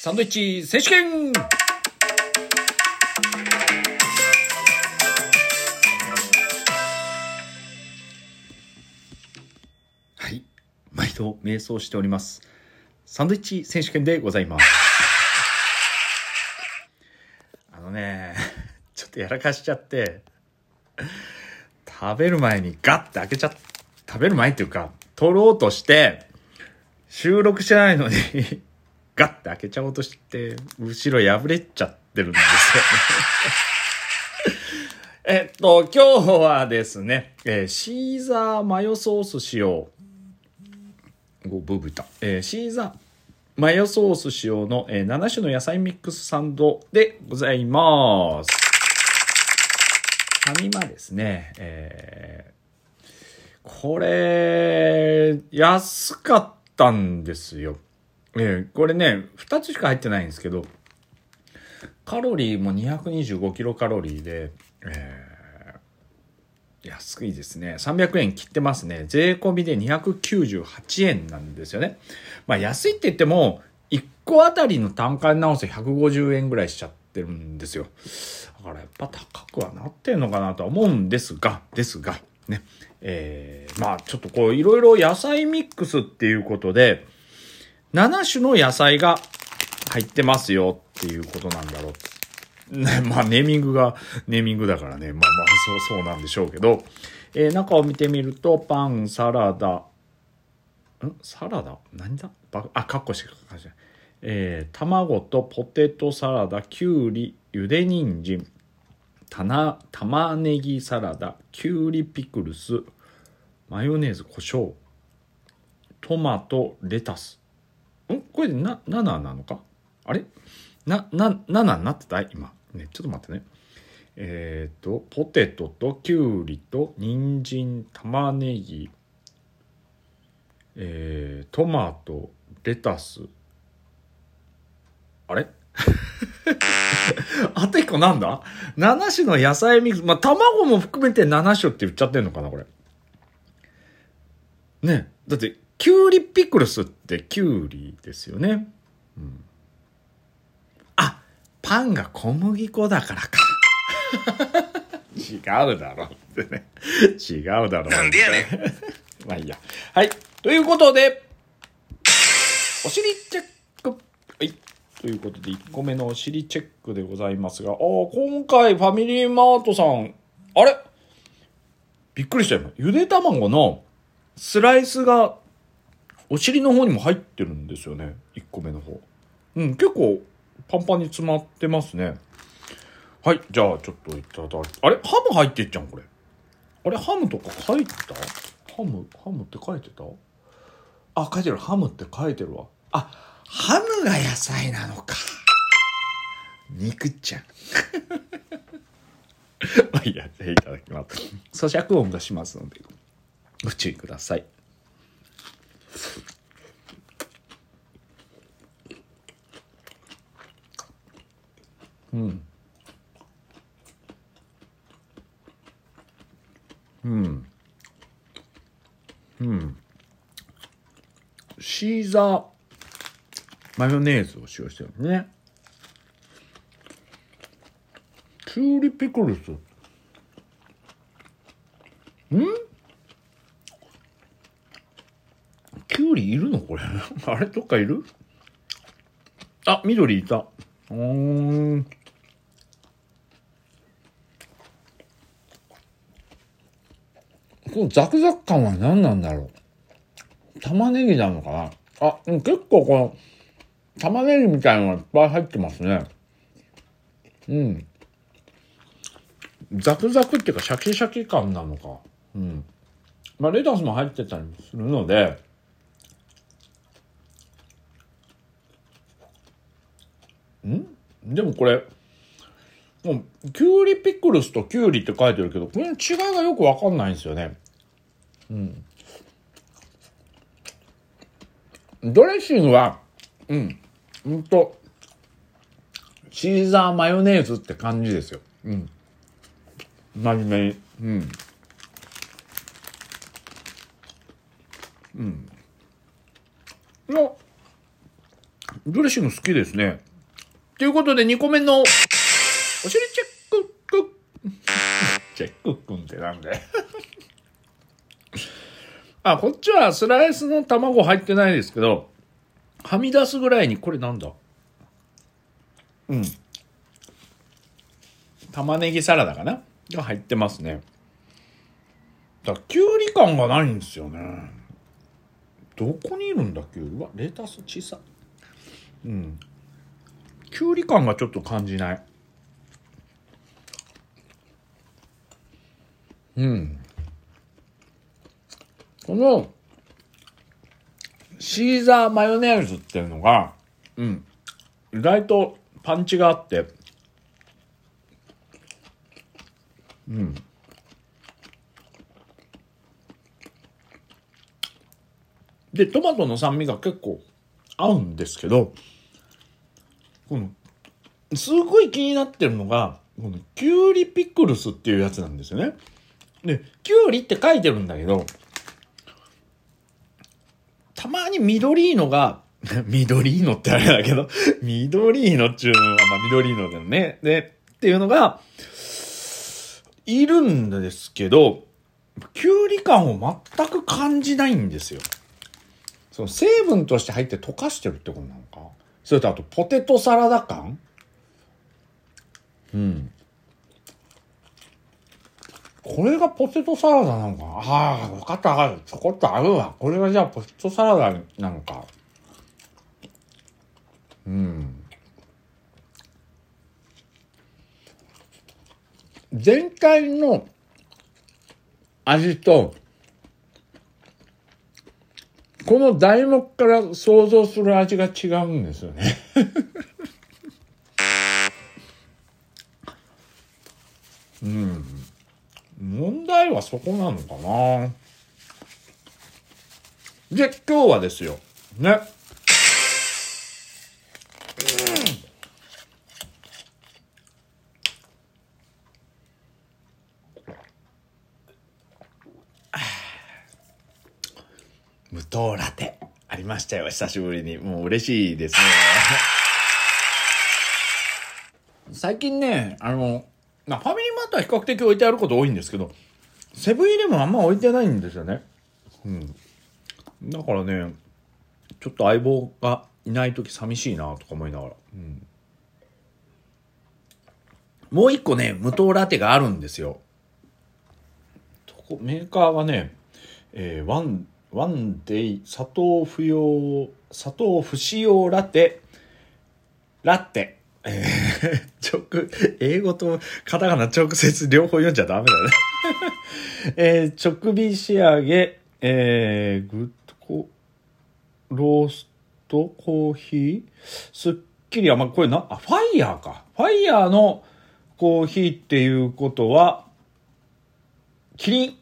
サンドイッチ選手権はい。毎度瞑想しております。サンドイッチ選手権でございます。あのね、ちょっとやらかしちゃって、食べる前にガッて開けちゃ食べる前っていうか、取ろうとして、収録してないのに、ガッて開けちゃおうとして、後ろ破れちゃってるんですよ。えっと、今日はですね、えーシーザーマヨソース使用。ごブーブーいった。えーシーザーマヨソース使用の、えー7種の野菜ミックスサンドでございます。ファミマですね。えーこれ、安かったんですよ。えーこれね、2つしか入ってないんですけど、カロリーも225キロカロリーで、えー安いですね。300円切ってますね。税込みで298円なんですよね。まあ安いって言っても、1個あたりの単価に直すと150円ぐらいしちゃってるんですよ。だからやっぱ高くはなってんのかなとは思うんですが、ですが、ね。えーまあちょっとこういろいろ野菜ミックスっていうことで、7種の野菜が入ってますよっていうことなんだろう。ね、まあネーミングがネーミングだからね。まあまあそうそうなんでしょうけど、えー中を見てみると、パン、サラダ、ん？サラダ？何だ？あ、カッコして書かない。えー卵とポテトサラダ、きゅうり、ゆで人参、たな、玉ねぎサラダ、きゅうりピクルス、マヨネーズ、胡椒、トマト、レタス。んこれでな、7なのか？あれ？な、な、7になってた？今。ね、ちょっと待ってね。えっ、と、ポテトときゅうりと人参、玉ねぎ、えー、トマト、レタス。あれ？あと一個なんだ ?7 種の野菜ミックス。まあ、卵も含めて7種って言っちゃってんのかなこれ。ね。だって、きゅうりピクルスってきゅうりですよね。うん。あ、パンが小麦粉だからか。違うだろってね。違うだろ。なんでやねん。まあいいや。はい。ということで、お尻チェック。はい。ということで、1個目のお尻チェックでございますが、ああ、今回ファミリーマートさん、あれ？びっくりしたよ。ゆで卵のスライスがお尻の方にも入ってるんですよね。1個目の方。うん、結構パンパンに詰まってますね。はい、じゃあちょっといただき、あれハム入ってっちゃうんこれ。あれハムとか書いてた？ハム、ハムって書いてた？あ、書いてる。ハムって書いてるわ。あ、ハムが野菜なのか。肉ちゃん。まあいいや、いただきます。咀嚼音がしますので、ご注意ください。うん。うん。うん。シーザーマヨネーズを使用してるね。キュウリピクルス。ん？キュウリいるのこれ？あれ？どっかいる？あ、緑いた。うーん。このザクザク感は何なんだろう？玉ねぎなのかな？あ、結構この、玉ねぎみたいなのがいっぱい入ってますね。うん。ザクザクっていうかシャキシャキ感なのか。うん。まあ、レタスも入ってたりするので、ん？でもこれ、もう、キュウリピクルスとキュウリって書いてるけど、この違いがよくわかんないんですよね。うん。ドレッシングは、うん、ほんと、シーザーマヨネーズって感じですよ。うん。真面目に。うん。うん。の、ドレッシング好きですね。ということで2個目の、お尻チェッククチェックくんってなんであ、こっちはスライスの卵入ってないですけど、はみ出すぐらいに、これなんだ？うん。玉ねぎサラダかな？が入ってますね。だきゅうり感がないんですよね。どこにいるんだっけうわ、レタス小さ。うん。きゅうり感がちょっと感じない。うん。この、シーザーマヨネーズっていうのが、うん。意外とパンチがあって、うん。で、トマトの酸味が結構合うんですけど、この、すごい気になってるのが、このキュウリピクルスっていうやつなんですよね。で、キュウリって書いてるんだけど、たまに緑のが、緑のってあれだけど、緑のっていうのは、まあ緑のだよね。で、っていうのが、いるんですけど、キュウリ感を全く感じないんですよ。その成分として入って溶かしてるってことなのかそれとあとポテトサラダ感？うん。これがポテトサラダなのかな？ああ、分かった分かった。ちょこっとあるわ。これがじゃあポテトサラダなのか。うん。全体の味と、この題目から想像する味が違うんですよね。うん。問題はそこなのかな。で、今日はですよ。ね。糖ラテ。ありましたよ、久しぶりに。もう嬉しいですね。最近ね、あの、まあファミリーマートは比較的置いてあること多いんですけど、セブンイレブンあんま置いてないんですよね。うん。だからね、ちょっと相棒がいない時寂しいなとか思いながら。うん。もう一個ね、無糖ラテがあるんですよ。メーカーがね、えーワン、ワンデイ砂糖不要、砂糖不使用ラテ、ラテ。えー、直、英語とカタカナ直接両方読んじゃダメだね。えー、直火仕上げ、えー、グッドコ、ローストコーヒー、すっきり甘い。これな、あ、ファイヤーか。ファイヤーのコーヒーっていうことは、キリン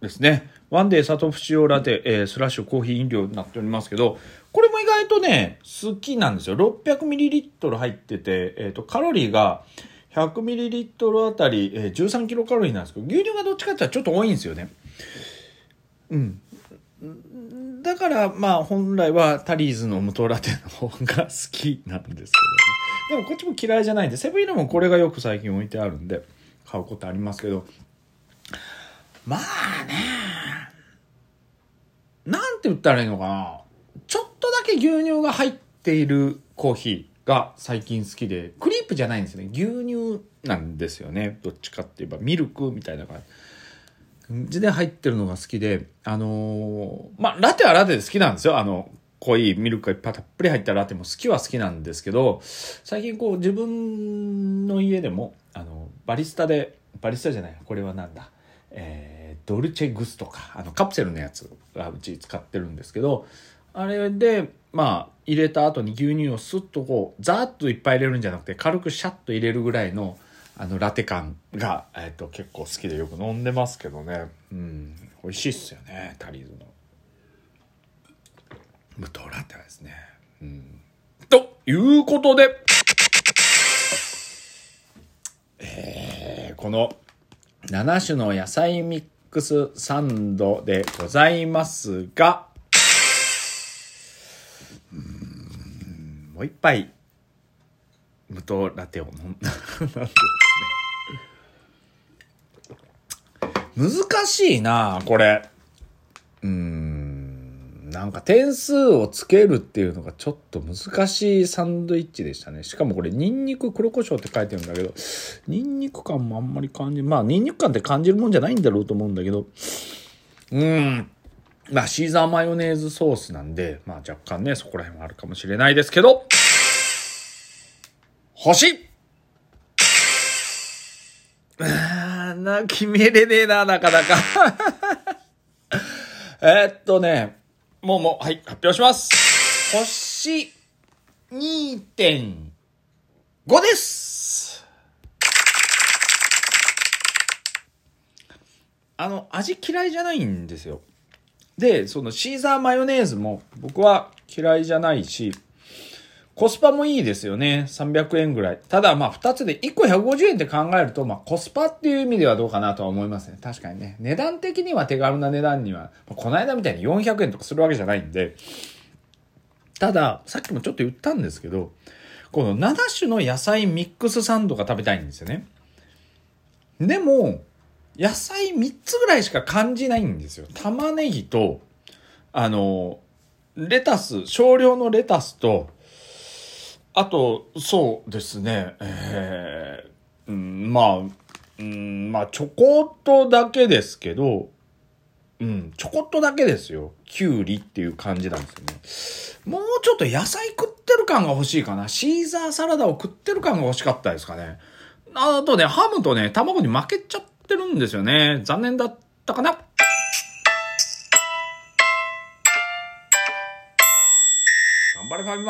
ですね。ワンデー砂糖不使用ラテ、えースラッシュコーヒー飲料になっておりますけど、これも意外とね、好きなんですよ。600ml 入ってて、えっ、と、カロリーが 100ml あたり、えー13キロカロリーなんですけど、牛乳がどっちかって言ったらちょっと多いんですよね。うん。だから、まあ、本来はタリーズの無糖ラテの方が好きなんですけどね。でもこっちも嫌いじゃないんで、セブンイレブンこれがよく最近置いてあるんで、買うことありますけど、まあね、なんて言ったらいいのかな。ちょっとだけ牛乳が入っているコーヒーが最近好きで、クリープじゃないんですね。牛乳なんですよね。どっちかって言えば、ミルクみたいな感じで入ってるのが好きで、あのーまあ、ラテはラテで好きなんですよ。あの、濃いミルクがいっぱいたっぷり入ったラテも好きは好きなんですけど、最近こう自分の家でも、あの、バリスタで、バリスタじゃない、これはなんだ、えー、ドルチェグスとか、あの、カプセルのやつがうち使ってるんですけど、あれで、まあ、入れた後に牛乳をスッとこう、ザーッといっぱい入れるんじゃなくて、軽くシャッと入れるぐらいの、あの、ラテ感が、えっ、と、結構好きでよく飲んでますけどね。うん。美味しいっすよね、タリーズの。無糖ラテはですね。うん。ということで、えー、この7種の野菜ミックスサンドでございますが、うんもう一杯無糖ラテを飲んだ 難しいなこれ。なんか点数をつけるっていうのがちょっと難しいサンドイッチでしたね。しかもこれ、ニンニク黒胡椒って書いてるんだけど、ニンニク感もあんまり感じる。まあ、ニンニク感って感じるもんじゃないんだろうと思うんだけど、うん。まあ、シーザーマヨネーズソースなんで、まあ若干ね、そこら辺はあるかもしれないですけど、星あーな、決めれねえな、なかなか。えっとね、もうもう、はい、発表します。星2.5です。あの、味嫌いじゃないんですよ。で、そのシーザーマヨネーズも僕は嫌いじゃないし、コスパもいいですよね。300円ぐらい。ただまあ2つで1個150円って考えると、まあコスパっていう意味ではどうかなとは思いますね。確かにね。値段的には手軽な値段には、この間みたいに400円とかするわけじゃないんで。ただ、さっきもちょっと言ったんですけど、この7種の野菜ミックスサンドが食べたいんですよね。でも、野菜3つぐらいしか感じないんですよ。玉ねぎと、あの、レタス、少量のレタスと、あと、そうですね、えー、うん、まあ、うん、まあ、ちょこっとだけですけど、うん、ちょこっとだけですよ。きゅうりっていう感じなんですよね。もうちょっと野菜食ってる感が欲しいかな。シーザーサラダを食ってる感が欲しかったですかね。あとね、ハムとね、卵に負けちゃってるんですよね。残念だったかな。頑張れファミマ